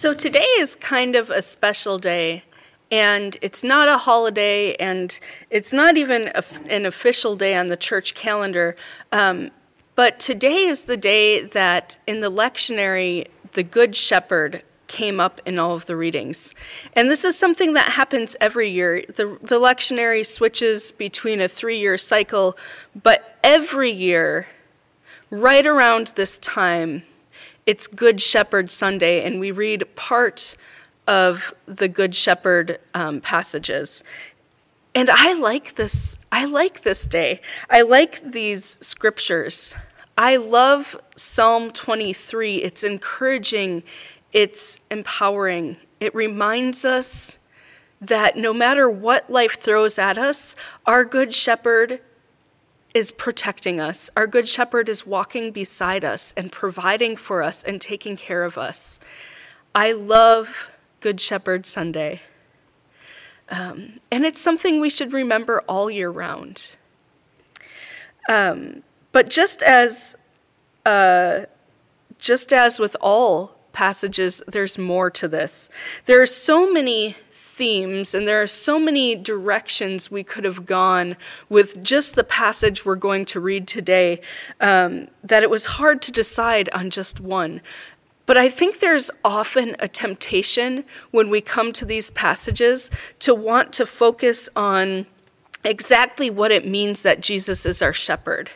So today is kind of a special day, and it's not a holiday, and it's not even a, an official day on the church calendar. Um, but today is the day that in the lectionary, the Good Shepherd came up in all of the readings. And this is something that happens every year. The, the lectionary switches between a three year cycle, but every year, right around this time, it's Good Shepherd Sunday, and we read part of the Good Shepherd um, passages. And I like this. I like this day. I like these scriptures. I love Psalm 23. It's encouraging, it's empowering. It reminds us that no matter what life throws at us, our Good Shepherd is protecting us. Our Good Shepherd is walking beside us and providing for us and taking care of us. I love Good Shepherd Sunday. Um, and it's something we should remember all year round. Um, but just as, uh, just as with all passages, there's more to this. There are so many themes, and there are so many directions we could have gone with just the passage we're going to read today um, that it was hard to decide on just one. But I think there's often a temptation when we come to these passages to want to focus on exactly what it means that Jesus is our shepherd.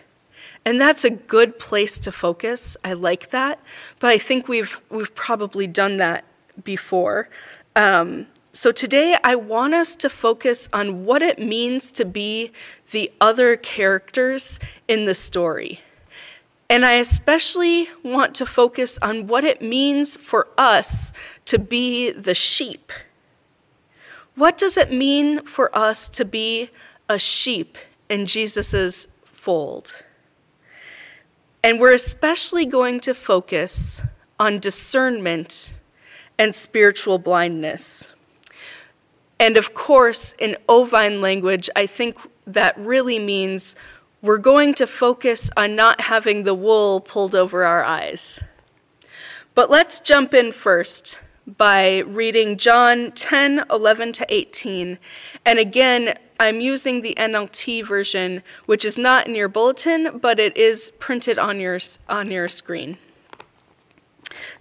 And that's a good place to focus. I like that, but I think we've we've probably done that before. Um, so today I want us to focus on what it means to be the other characters in the story. And I especially want to focus on what it means for us to be the sheep. What does it mean for us to be a sheep in Jesus' fold? And we're especially going to focus on discernment and spiritual blindness. And of course, in ovine language, I think that really means we're going to focus on not having the wool pulled over our eyes. But let's jump in first by reading John 10 11 to 18. And again, I'm using the NLT version, which is not in your bulletin, but it is printed on your, on your screen.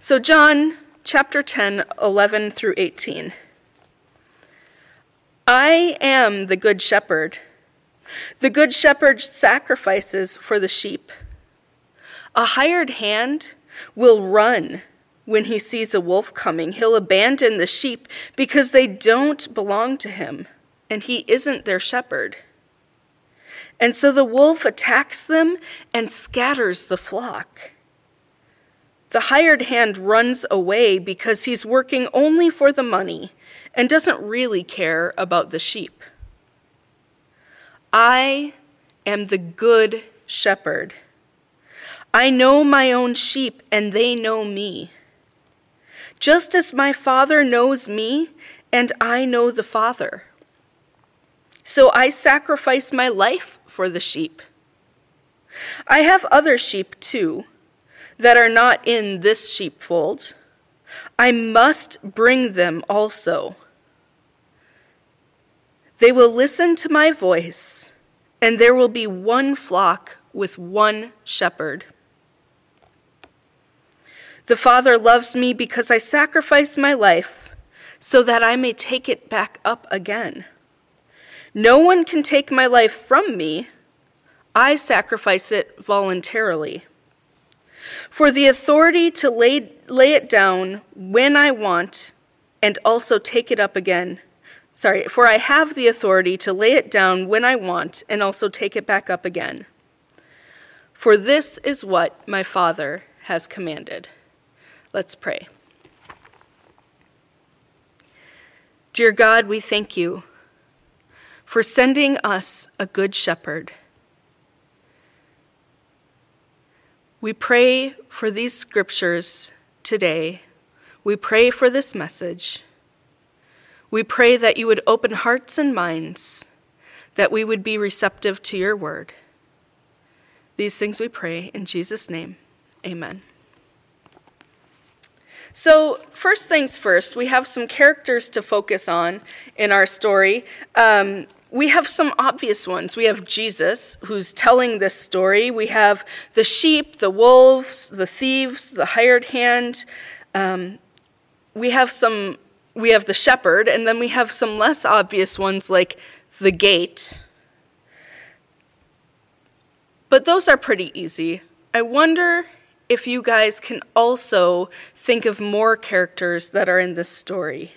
So, John chapter 10 11 through 18. I am the good shepherd. The good shepherd sacrifices for the sheep. A hired hand will run when he sees a wolf coming. He'll abandon the sheep because they don't belong to him, and he isn't their shepherd. And so the wolf attacks them and scatters the flock. The hired hand runs away because he's working only for the money and doesn't really care about the sheep. I am the good shepherd. I know my own sheep, and they know me. Just as my Father knows me, and I know the Father. So I sacrifice my life for the sheep. I have other sheep too that are not in this sheepfold. I must bring them also. They will listen to my voice, and there will be one flock with one shepherd. The Father loves me because I sacrifice my life so that I may take it back up again. No one can take my life from me. I sacrifice it voluntarily. For the authority to lay, lay it down when I want and also take it up again Sorry, for I have the authority to lay it down when I want and also take it back up again. For this is what my Father has commanded. Let's pray. Dear God, we thank you for sending us a good shepherd. We pray for these scriptures today. We pray for this message. We pray that you would open hearts and minds, that we would be receptive to your word. These things we pray in Jesus' name. Amen. So, first things first, we have some characters to focus on in our story. Um, we have some obvious ones. We have Jesus, who's telling this story. We have the sheep, the wolves, the thieves, the hired hand. Um, we have some. We have the shepherd, and then we have some less obvious ones like the gate. But those are pretty easy. I wonder if you guys can also think of more characters that are in this story.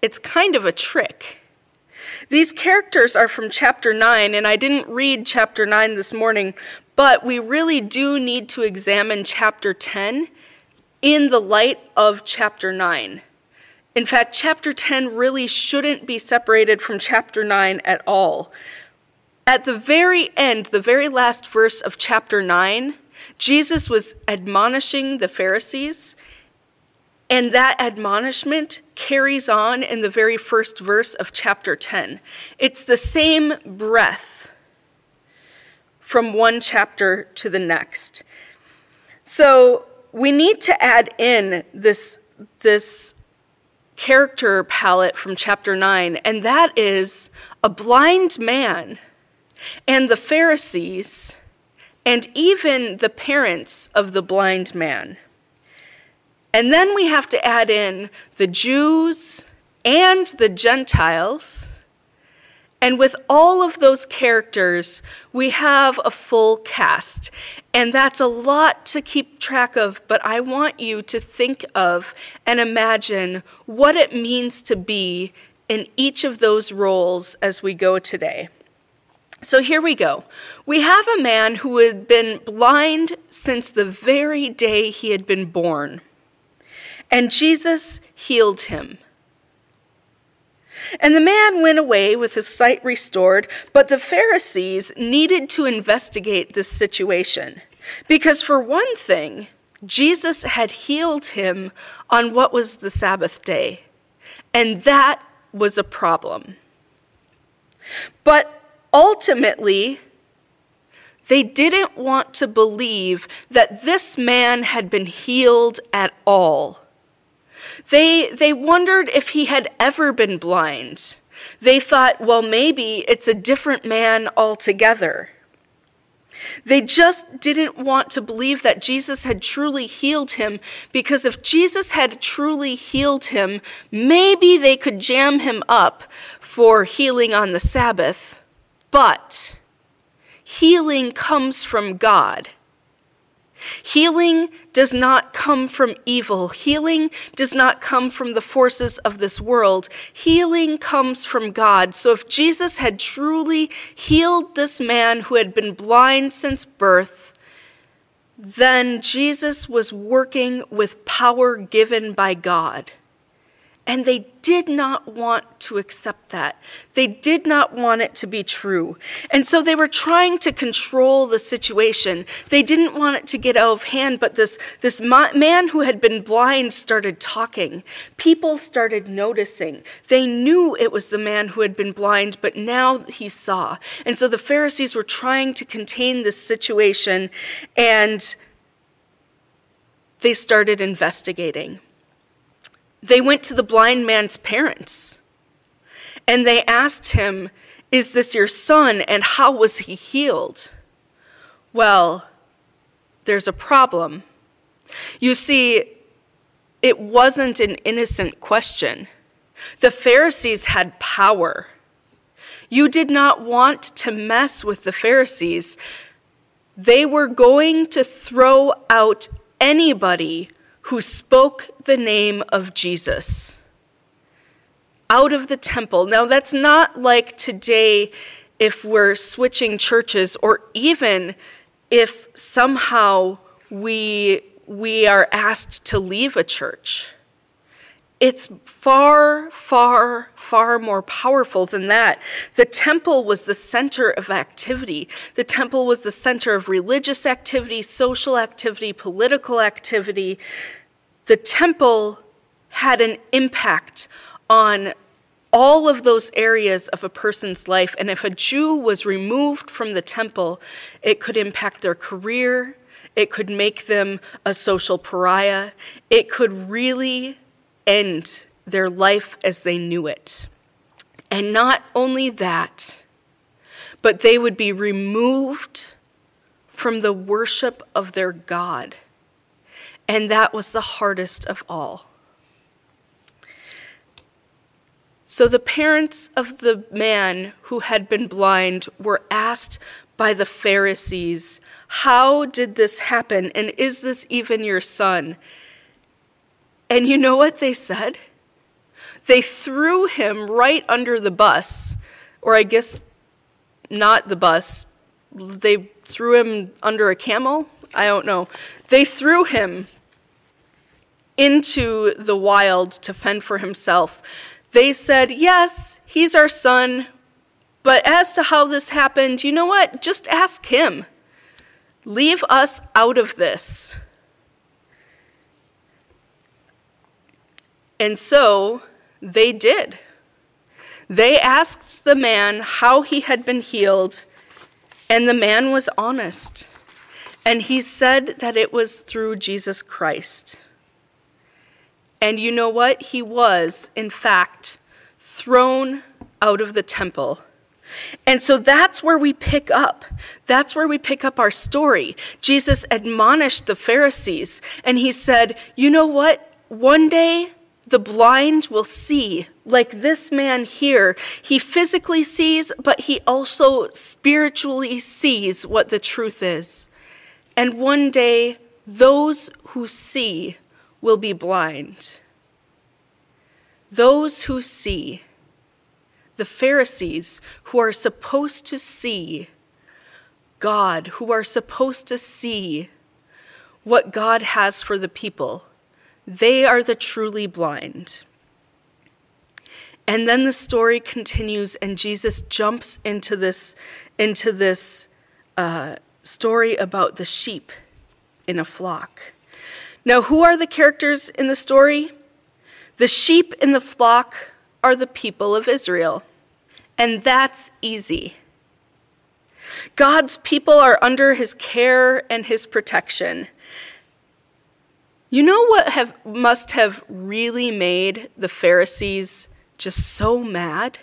It's kind of a trick. These characters are from chapter 9, and I didn't read chapter 9 this morning, but we really do need to examine chapter 10 in the light of chapter 9. In fact, chapter 10 really shouldn't be separated from chapter 9 at all. At the very end, the very last verse of chapter 9, Jesus was admonishing the Pharisees, and that admonishment carries on in the very first verse of chapter 10. It's the same breath from one chapter to the next. So we need to add in this, this character palette from chapter 9, and that is a blind man and the Pharisees, and even the parents of the blind man. And then we have to add in the Jews and the Gentiles. And with all of those characters, we have a full cast. And that's a lot to keep track of, but I want you to think of and imagine what it means to be in each of those roles as we go today. So here we go. We have a man who had been blind since the very day he had been born, and Jesus healed him. And the man went away with his sight restored, but the Pharisees needed to investigate this situation. Because, for one thing, Jesus had healed him on what was the Sabbath day, and that was a problem. But Ultimately, they didn't want to believe that this man had been healed at all. They, they wondered if he had ever been blind. They thought, well, maybe it's a different man altogether. They just didn't want to believe that Jesus had truly healed him because if Jesus had truly healed him, maybe they could jam him up for healing on the Sabbath but healing comes from God. Healing does not come from evil. Healing does not come from the forces of this world. Healing comes from God. So if Jesus had truly healed this man who had been blind since birth, then Jesus was working with power given by God. And they did not want to accept that. They did not want it to be true. And so they were trying to control the situation. They didn't want it to get out of hand, but this, this man who had been blind started talking. People started noticing. They knew it was the man who had been blind, but now he saw. And so the Pharisees were trying to contain this situation, and they started investigating they went to the blind man's parents and they asked him, Is this your son and how was he healed? Well, there's a problem. You see, it wasn't an innocent question. The Pharisees had power. You did not want to mess with the Pharisees. They were going to throw out anybody who spoke the name of Jesus out of the temple. Now, that's not like today if we're switching churches or even if somehow we, we are asked to leave a church. It's far, far, far more powerful than that. The temple was the center of activity. The temple was the center of religious activity, social activity, political activity. The temple had an impact on all of those areas of a person's life. And if a Jew was removed from the temple, it could impact their career, It could make them a social pariah. It could really end their life as they knew it. And not only that, but they would be removed from the worship of their God. And that was the hardest of all. So the parents of the man who had been blind were asked by the Pharisees, How did this happen? And is this even your son? And you know what they said? They threw him right under the bus, or I guess not the bus. They threw him under a camel? I don't know. They threw him into the wild to fend for himself. They said, Yes, he's our son, but as to how this happened, you know what? Just ask him. Leave us out of this. And so they did. They asked the man how he had been healed, and the man was honest. And he said that it was through Jesus Christ. And you know what? He was, in fact, thrown out of the temple. And so that's where we pick up. That's where we pick up our story. Jesus admonished the Pharisees, and he said, You know what? One day the blind will see, like this man here. He physically sees, but he also spiritually sees what the truth is. And one day, those who see will be blind. Those who see, the Pharisees who are supposed to see God, who are supposed to see what God has for the people they are the truly blind. And then the story continues, and Jesus jumps into this, into this uh, story about the sheep in a flock. Now, who are the characters in the story? The sheep in the flock are the people of Israel, and that's easy. God's people are under his care and his protection. You know what have, must have really made the Pharisees just so mad?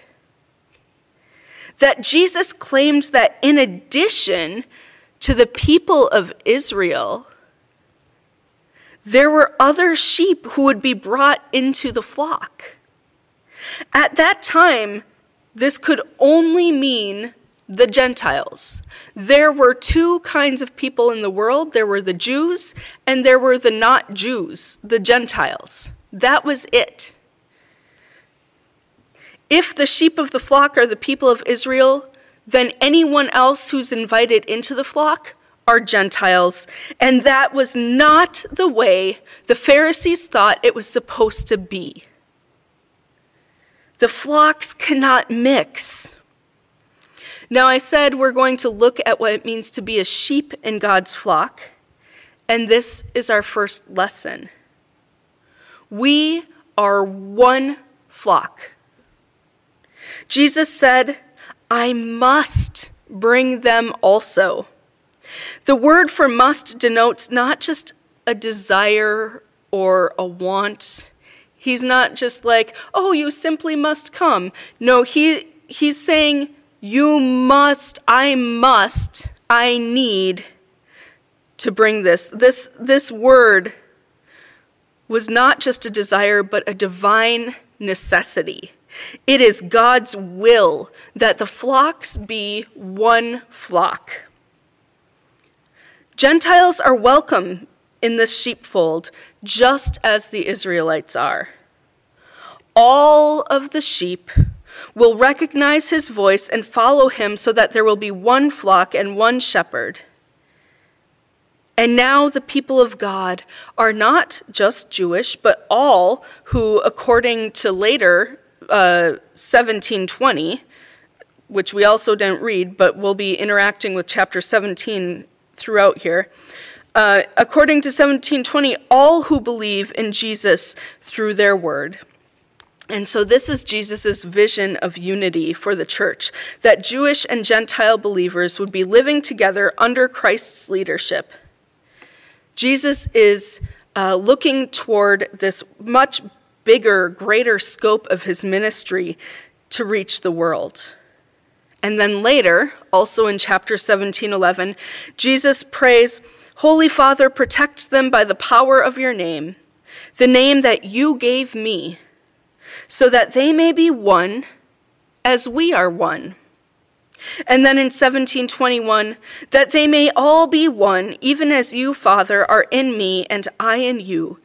That Jesus claimed that in addition to the people of Israel, there were other sheep who would be brought into the flock. At that time, this could only mean the Gentiles. There were two kinds of people in the world there were the Jews, and there were the not Jews, the Gentiles. That was it. If the sheep of the flock are the people of Israel, then anyone else who's invited into the flock are Gentiles. And that was not the way the Pharisees thought it was supposed to be. The flocks cannot mix. Now, I said we're going to look at what it means to be a sheep in God's flock, and this is our first lesson. We are one flock. Jesus said, I must bring them also. The word for must denotes not just a desire or a want. He's not just like, oh, you simply must come. No, he, he's saying, you must, I must, I need to bring this. This, this word was not just a desire, but a divine necessity. It is God's will that the flocks be one flock. Gentiles are welcome in this sheepfold, just as the Israelites are. All of the sheep will recognize his voice and follow him so that there will be one flock and one shepherd. And now the people of God are not just Jewish, but all who, according to later uh, 1720, which we also didn't read, but we'll be interacting with chapter 17 throughout here. Uh, according to 1720, all who believe in Jesus through their word. And so, this is Jesus' vision of unity for the church that Jewish and Gentile believers would be living together under Christ's leadership. Jesus is uh, looking toward this much bigger, greater scope of his ministry to reach the world. And then later, also in chapter 17 11, Jesus prays, Holy Father, protect them by the power of your name, the name that you gave me, so that they may be one as we are one. And then in 1721, that they may all be one, even as you, Father, are in me and I in you,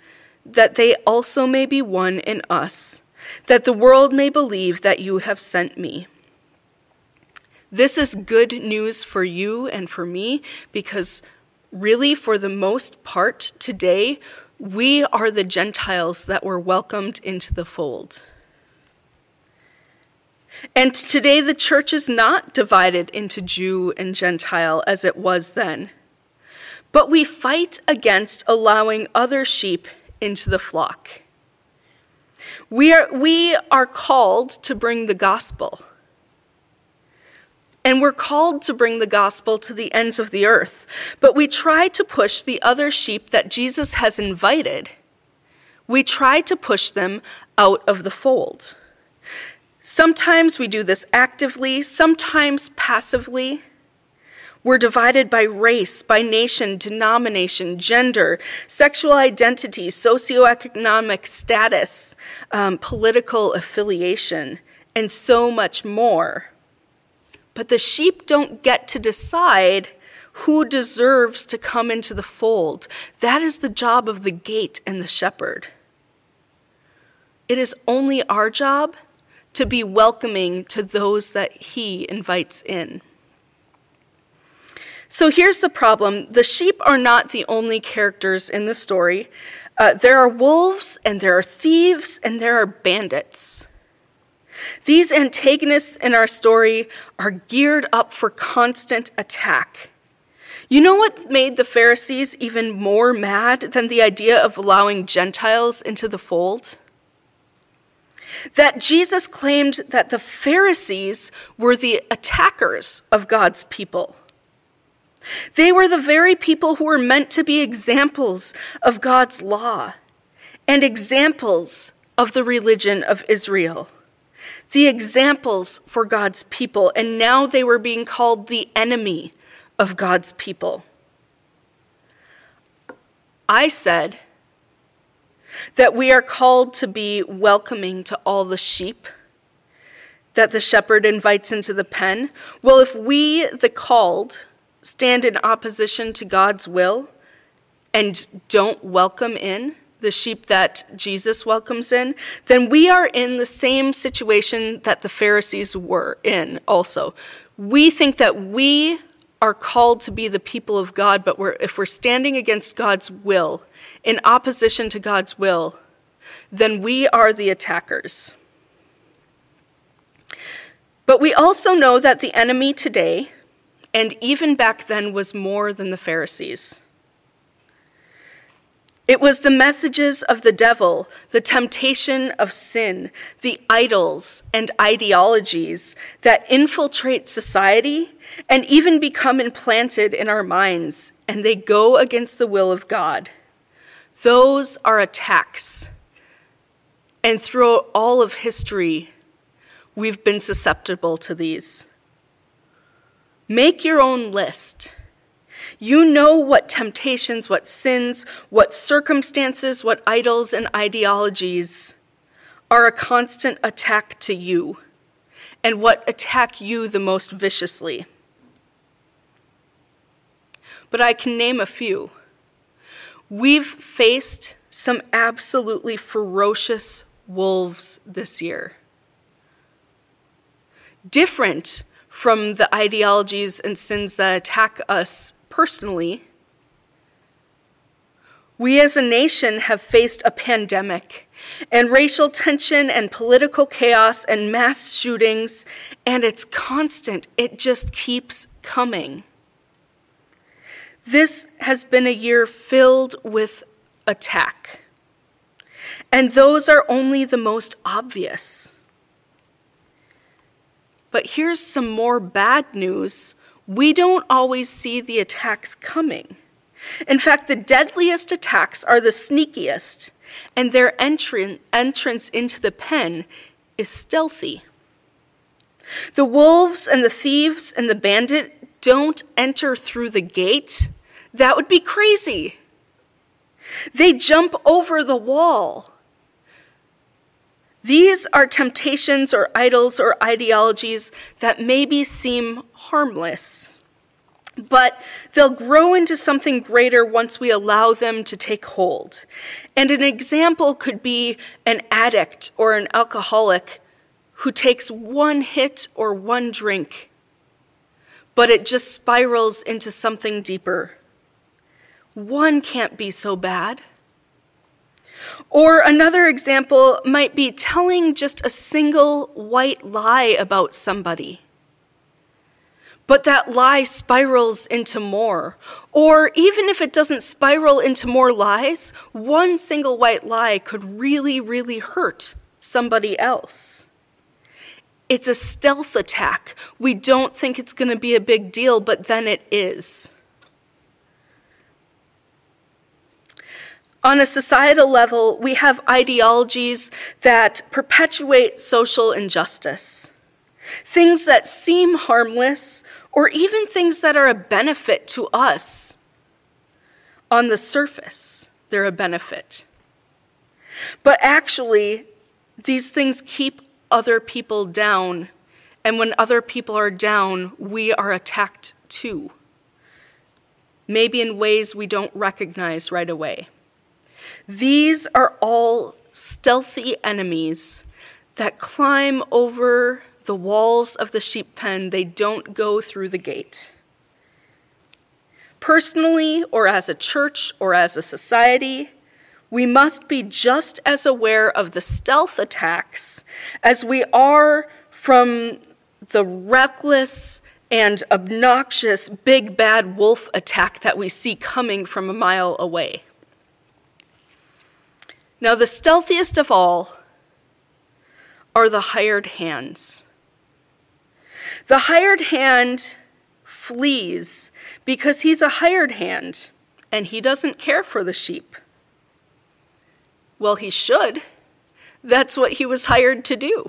that they also may be one in us, that the world may believe that you have sent me. This is good news for you and for me because, really, for the most part today, we are the Gentiles that were welcomed into the fold. And today, the church is not divided into Jew and Gentile as it was then. But we fight against allowing other sheep into the flock. We are, we are called to bring the gospel. And we're called to bring the gospel to the ends of the earth. But we try to push the other sheep that Jesus has invited, we try to push them out of the fold. Sometimes we do this actively, sometimes passively. We're divided by race, by nation, denomination, gender, sexual identity, socioeconomic status, um, political affiliation, and so much more. But the sheep don't get to decide who deserves to come into the fold. That is the job of the gate and the shepherd. It is only our job to be welcoming to those that he invites in. So here's the problem the sheep are not the only characters in the story. Uh, there are wolves, and there are thieves, and there are bandits. These antagonists in our story are geared up for constant attack. You know what made the Pharisees even more mad than the idea of allowing Gentiles into the fold? that Jesus claimed that the Pharisees were the attackers of God's people. They were the very people who were meant to be examples of God's law and examples of the religion of Israel, the examples for God's people, and now they were being called the enemy of God's people. I said, that we are called to be welcoming to all the sheep that the shepherd invites into the pen. Well, if we, the called, stand in opposition to God's will and don't welcome in the sheep that Jesus welcomes in, then we are in the same situation that the Pharisees were in also. We think that we are called to be the people of God, but we're, if we're standing against God's will, in opposition to God's will, then we are the attackers. But we also know that the enemy today, and even back then, was more than the Pharisees. It was the messages of the devil, the temptation of sin, the idols and ideologies that infiltrate society and even become implanted in our minds, and they go against the will of God. Those are attacks. And throughout all of history, we've been susceptible to these. Make your own list. You know what temptations, what sins, what circumstances, what idols and ideologies are a constant attack to you, and what attack you the most viciously. But I can name a few. We've faced some absolutely ferocious wolves this year. Different from the ideologies and sins that attack us personally, we as a nation have faced a pandemic and racial tension and political chaos and mass shootings, and it's constant. It just keeps coming. This has been a year filled with attack, and those are only the most obvious. But here's some more bad news we don't always see the attacks coming. In fact, the deadliest attacks are the sneakiest, and their entran- entrance into the pen is stealthy. The wolves and the thieves and the bandit don't enter through the gate. That would be crazy. They jump over the wall. These are temptations or idols or ideologies that maybe seem harmless, but they'll grow into something greater once we allow them to take hold. And an example could be an addict or an alcoholic who takes one hit or one drink, but it just spirals into something deeper. One can't be so bad. Or another example might be telling just a single white lie about somebody. But that lie spirals into more. Or even if it doesn't spiral into more lies, one single white lie could really, really hurt somebody else. It's a stealth attack. We don't think it's going to be a big deal, but then it is. On a societal level, we have ideologies that perpetuate social injustice. Things that seem harmless, or even things that are a benefit to us. On the surface, they're a benefit. But actually, these things keep other people down. And when other people are down, we are attacked too. Maybe in ways we don't recognize right away. These are all stealthy enemies that climb over the walls of the sheep pen, they don't go through the gate. Personally, or as a church, or as a society, we must be just as aware of the stealth attacks as we are from the reckless and obnoxious big bad wolf attack that we see coming from a mile away. Now, the stealthiest of all are the hired hands. The hired hand flees because he's a hired hand and he doesn't care for the sheep. Well, he should. That's what he was hired to do.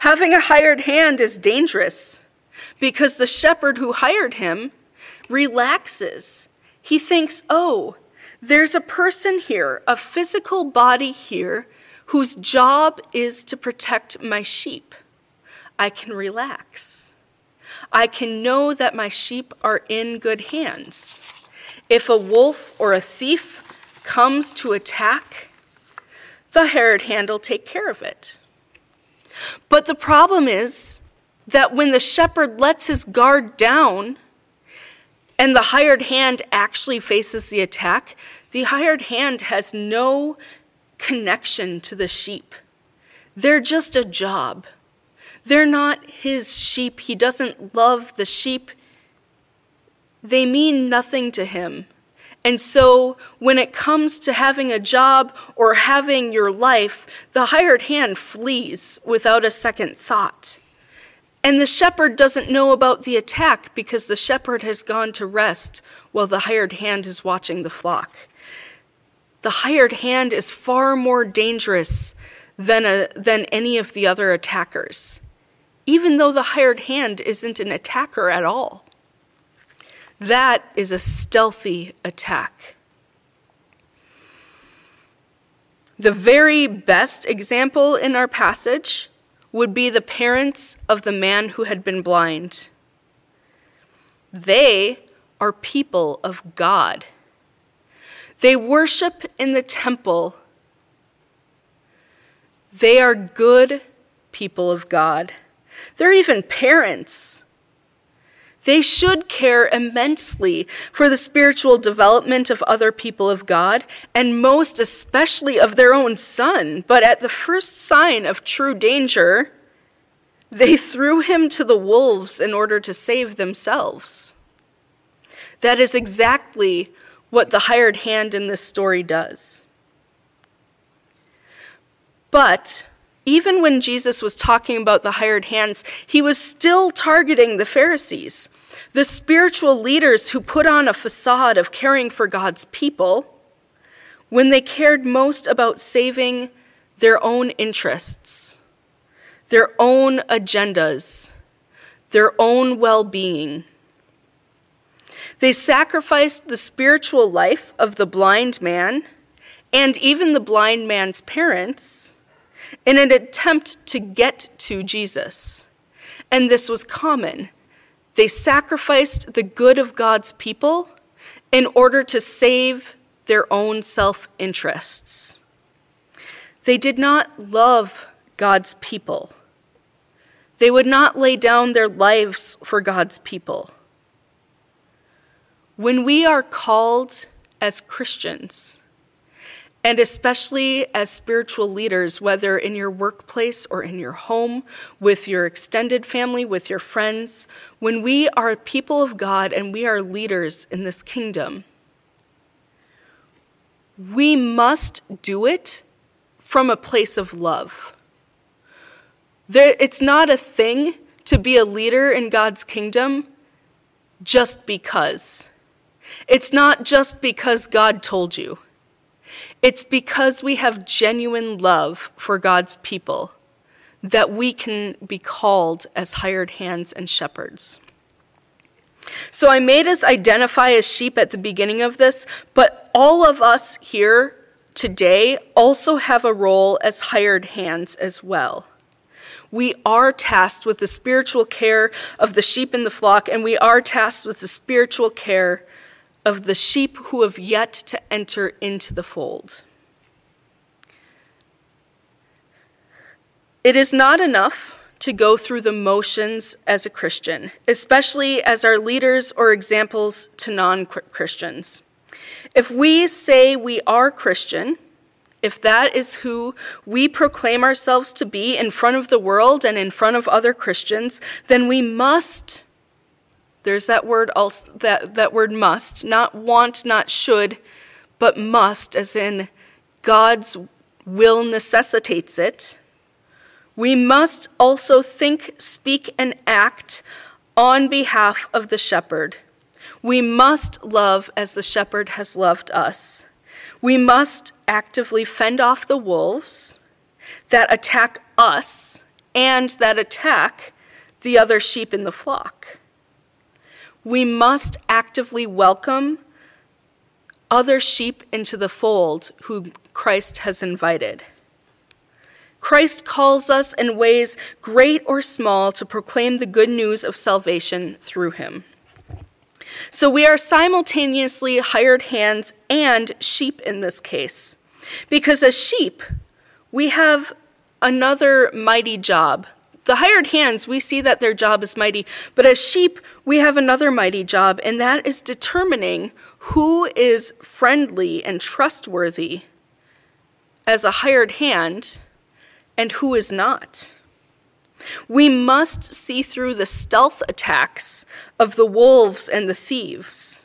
Having a hired hand is dangerous because the shepherd who hired him relaxes. He thinks, oh, there's a person here, a physical body here, whose job is to protect my sheep. I can relax. I can know that my sheep are in good hands. If a wolf or a thief comes to attack, the hired hand will take care of it. But the problem is that when the shepherd lets his guard down and the hired hand actually faces the attack, the hired hand has no connection to the sheep. They're just a job. They're not his sheep. He doesn't love the sheep. They mean nothing to him. And so, when it comes to having a job or having your life, the hired hand flees without a second thought. And the shepherd doesn't know about the attack because the shepherd has gone to rest while the hired hand is watching the flock. The hired hand is far more dangerous than, a, than any of the other attackers even though the hired hand isn't an attacker at all. That is a stealthy attack. The very best example in our passage would be the parents of the man who had been blind. They are people of God. They worship in the temple. They are good people of God. They're even parents. They should care immensely for the spiritual development of other people of God, and most especially of their own son. But at the first sign of true danger, they threw him to the wolves in order to save themselves. That is exactly what the hired hand in this story does. But even when Jesus was talking about the hired hands, he was still targeting the Pharisees, the spiritual leaders who put on a facade of caring for God's people when they cared most about saving their own interests, their own agendas, their own well being. They sacrificed the spiritual life of the blind man and even the blind man's parents in an attempt to get to Jesus. And this was common. They sacrificed the good of God's people in order to save their own self interests. They did not love God's people. They would not lay down their lives for God's people. When we are called as Christians, and especially as spiritual leaders, whether in your workplace or in your home, with your extended family, with your friends, when we are people of God and we are leaders in this kingdom, we must do it from a place of love. There, it's not a thing to be a leader in God's kingdom just because. It's not just because God told you. It's because we have genuine love for God's people that we can be called as hired hands and shepherds. So I made us identify as sheep at the beginning of this, but all of us here today also have a role as hired hands as well. We are tasked with the spiritual care of the sheep in the flock, and we are tasked with the spiritual care of the sheep who have yet to enter into the fold. It is not enough to go through the motions as a Christian, especially as our leaders or examples to non Christians. If we say we are Christian, if that is who we proclaim ourselves to be in front of the world and in front of other Christians, then we must there's that word also, that, that word must, not want, not should, but must, as in God's will necessitates it. We must also think, speak, and act on behalf of the shepherd. We must love as the shepherd has loved us. We must actively fend off the wolves that attack us and that attack the other sheep in the flock we must actively welcome other sheep into the fold who Christ has invited. Christ calls us in ways great or small to proclaim the good news of salvation through him. So we are simultaneously hired hands and sheep in this case. Because as sheep, we have another mighty job the hired hands, we see that their job is mighty, but as sheep, we have another mighty job, and that is determining who is friendly and trustworthy as a hired hand and who is not. We must see through the stealth attacks of the wolves and the thieves.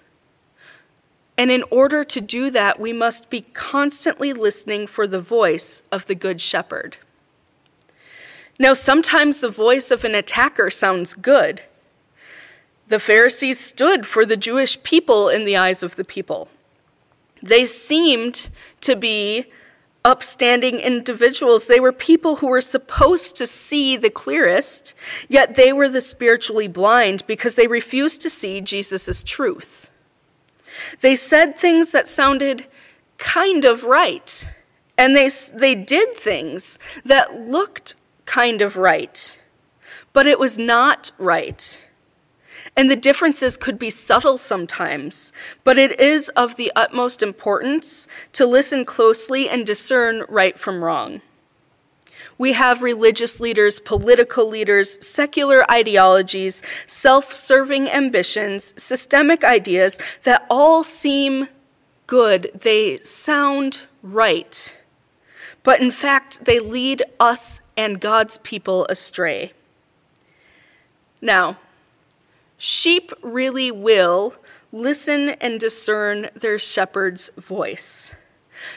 And in order to do that, we must be constantly listening for the voice of the Good Shepherd. Now, sometimes the voice of an attacker sounds good. The Pharisees stood for the Jewish people in the eyes of the people. They seemed to be upstanding individuals. They were people who were supposed to see the clearest, yet they were the spiritually blind because they refused to see Jesus' truth. They said things that sounded kind of right, and they, they did things that looked kind of right, but it was not right. And the differences could be subtle sometimes, but it is of the utmost importance to listen closely and discern right from wrong. We have religious leaders, political leaders, secular ideologies, self serving ambitions, systemic ideas that all seem good. They sound right. But in fact, they lead us and God's people astray. Now, sheep really will listen and discern their shepherd's voice.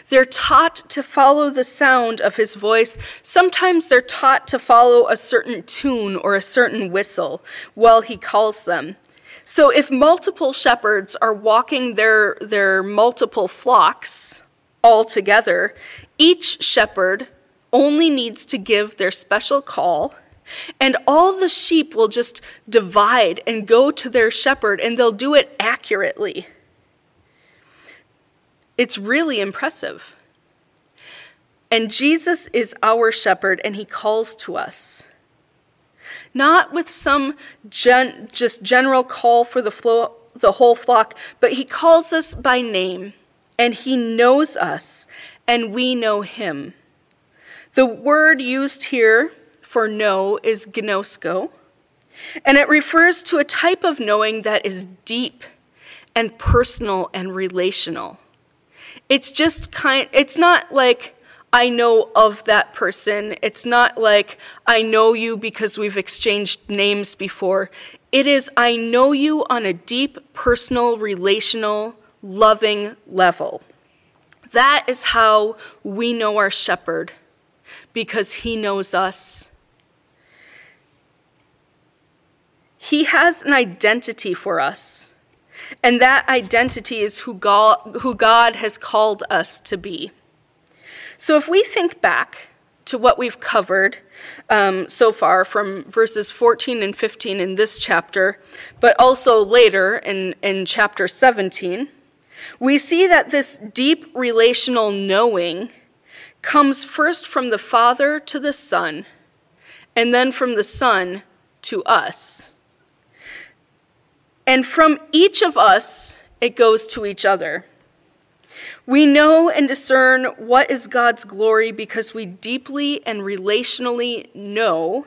They're taught to follow the sound of his voice. Sometimes they're taught to follow a certain tune or a certain whistle while he calls them. So if multiple shepherds are walking their, their multiple flocks all together, each shepherd only needs to give their special call, and all the sheep will just divide and go to their shepherd, and they'll do it accurately. It's really impressive. And Jesus is our shepherd, and he calls to us. Not with some gen- just general call for the, flo- the whole flock, but he calls us by name, and he knows us, and we know him. The word used here for know is ginosko, and it refers to a type of knowing that is deep and personal and relational. It's just kind it's not like I know of that person. It's not like I know you because we've exchanged names before. It is I know you on a deep personal relational loving level. That is how we know our shepherd because he knows us. He has an identity for us. And that identity is who God, who God has called us to be. So if we think back to what we've covered um, so far from verses 14 and 15 in this chapter, but also later in, in chapter 17, we see that this deep relational knowing comes first from the Father to the Son, and then from the Son to us. And from each of us, it goes to each other. We know and discern what is God's glory because we deeply and relationally know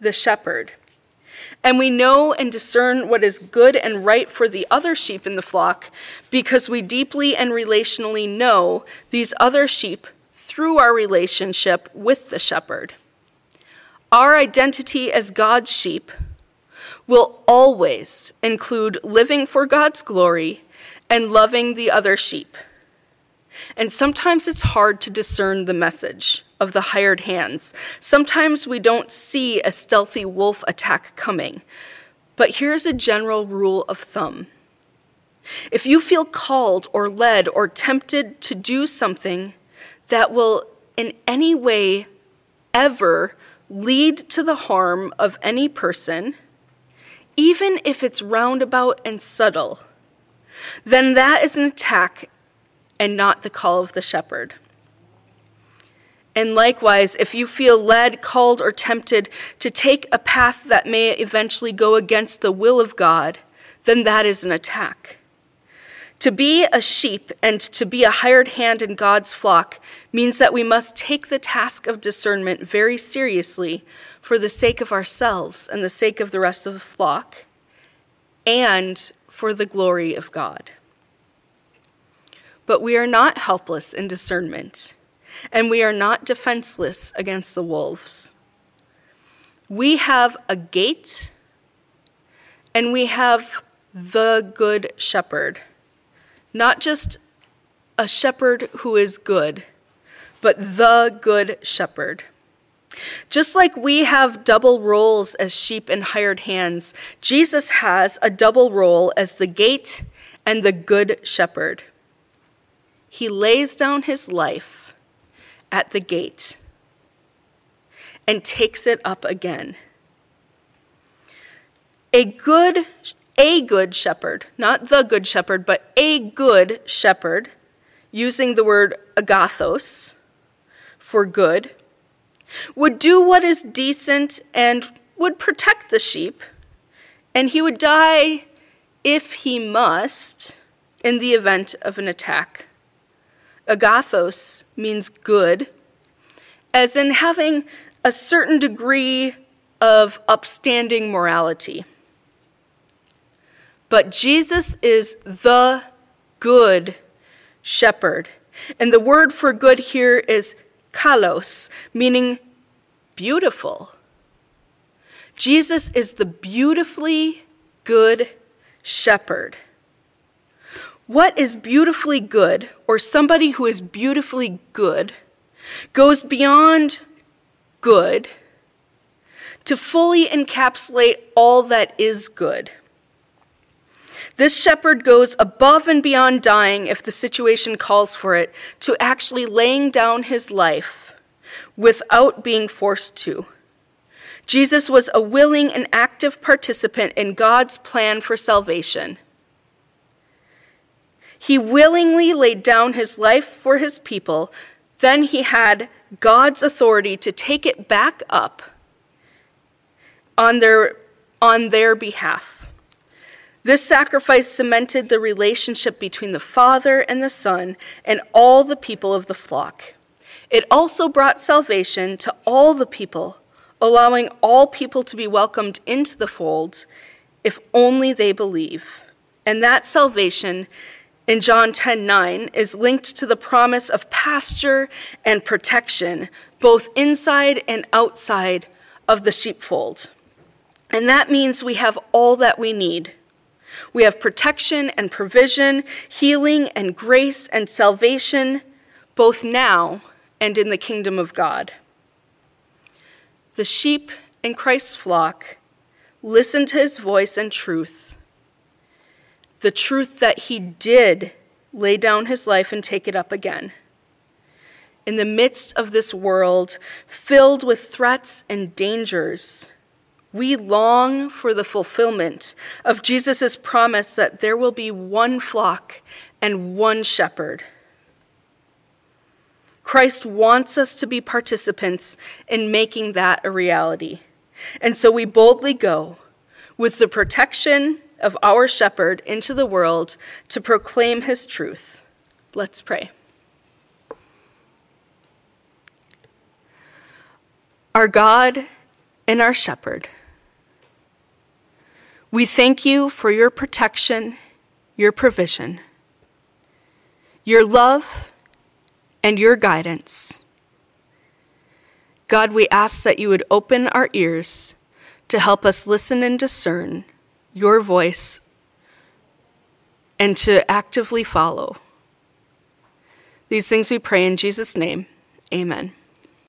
the shepherd. And we know and discern what is good and right for the other sheep in the flock because we deeply and relationally know these other sheep through our relationship with the shepherd. Our identity as God's sheep will always include living for God's glory and loving the other sheep. And sometimes it's hard to discern the message of the hired hands. Sometimes we don't see a stealthy wolf attack coming. But here's a general rule of thumb if you feel called or led or tempted to do something that will in any way ever lead to the harm of any person, even if it's roundabout and subtle, then that is an attack and not the call of the shepherd. And likewise, if you feel led, called, or tempted to take a path that may eventually go against the will of God, then that is an attack. To be a sheep and to be a hired hand in God's flock means that we must take the task of discernment very seriously for the sake of ourselves and the sake of the rest of the flock and for the glory of God. But we are not helpless in discernment, and we are not defenseless against the wolves. We have a gate, and we have the good shepherd not just a shepherd who is good, but the good shepherd. Just like we have double roles as sheep and hired hands, Jesus has a double role as the gate and the good shepherd. He lays down his life at the gate and takes it up again. A good a good shepherd, not the good shepherd, but a good shepherd, using the word agathos for good, would do what is decent and would protect the sheep, and he would die if he must in the event of an attack. Agathos means good, as in having a certain degree of upstanding morality. But Jesus is the good shepherd. And the word for good here is kalos, meaning beautiful. Jesus is the beautifully good shepherd. What is beautifully good, or somebody who is beautifully good, goes beyond good to fully encapsulate all that is good. This shepherd goes above and beyond dying if the situation calls for it to actually laying down his life without being forced to. Jesus was a willing and active participant in God's plan for salvation. He willingly laid down his life for his people. Then he had God's authority to take it back up on their, on their behalf. This sacrifice cemented the relationship between the Father and the Son and all the people of the flock. It also brought salvation to all the people, allowing all people to be welcomed into the fold if only they believe. And that salvation in John 10 9 is linked to the promise of pasture and protection, both inside and outside of the sheepfold. And that means we have all that we need. We have protection and provision, healing and grace and salvation, both now and in the kingdom of God. The sheep in Christ's flock listen to his voice and truth, the truth that he did lay down his life and take it up again. In the midst of this world filled with threats and dangers, we long for the fulfillment of Jesus' promise that there will be one flock and one shepherd. Christ wants us to be participants in making that a reality. And so we boldly go with the protection of our shepherd into the world to proclaim his truth. Let's pray. Our God and our shepherd. We thank you for your protection, your provision, your love, and your guidance. God, we ask that you would open our ears to help us listen and discern your voice and to actively follow. These things we pray in Jesus' name. Amen.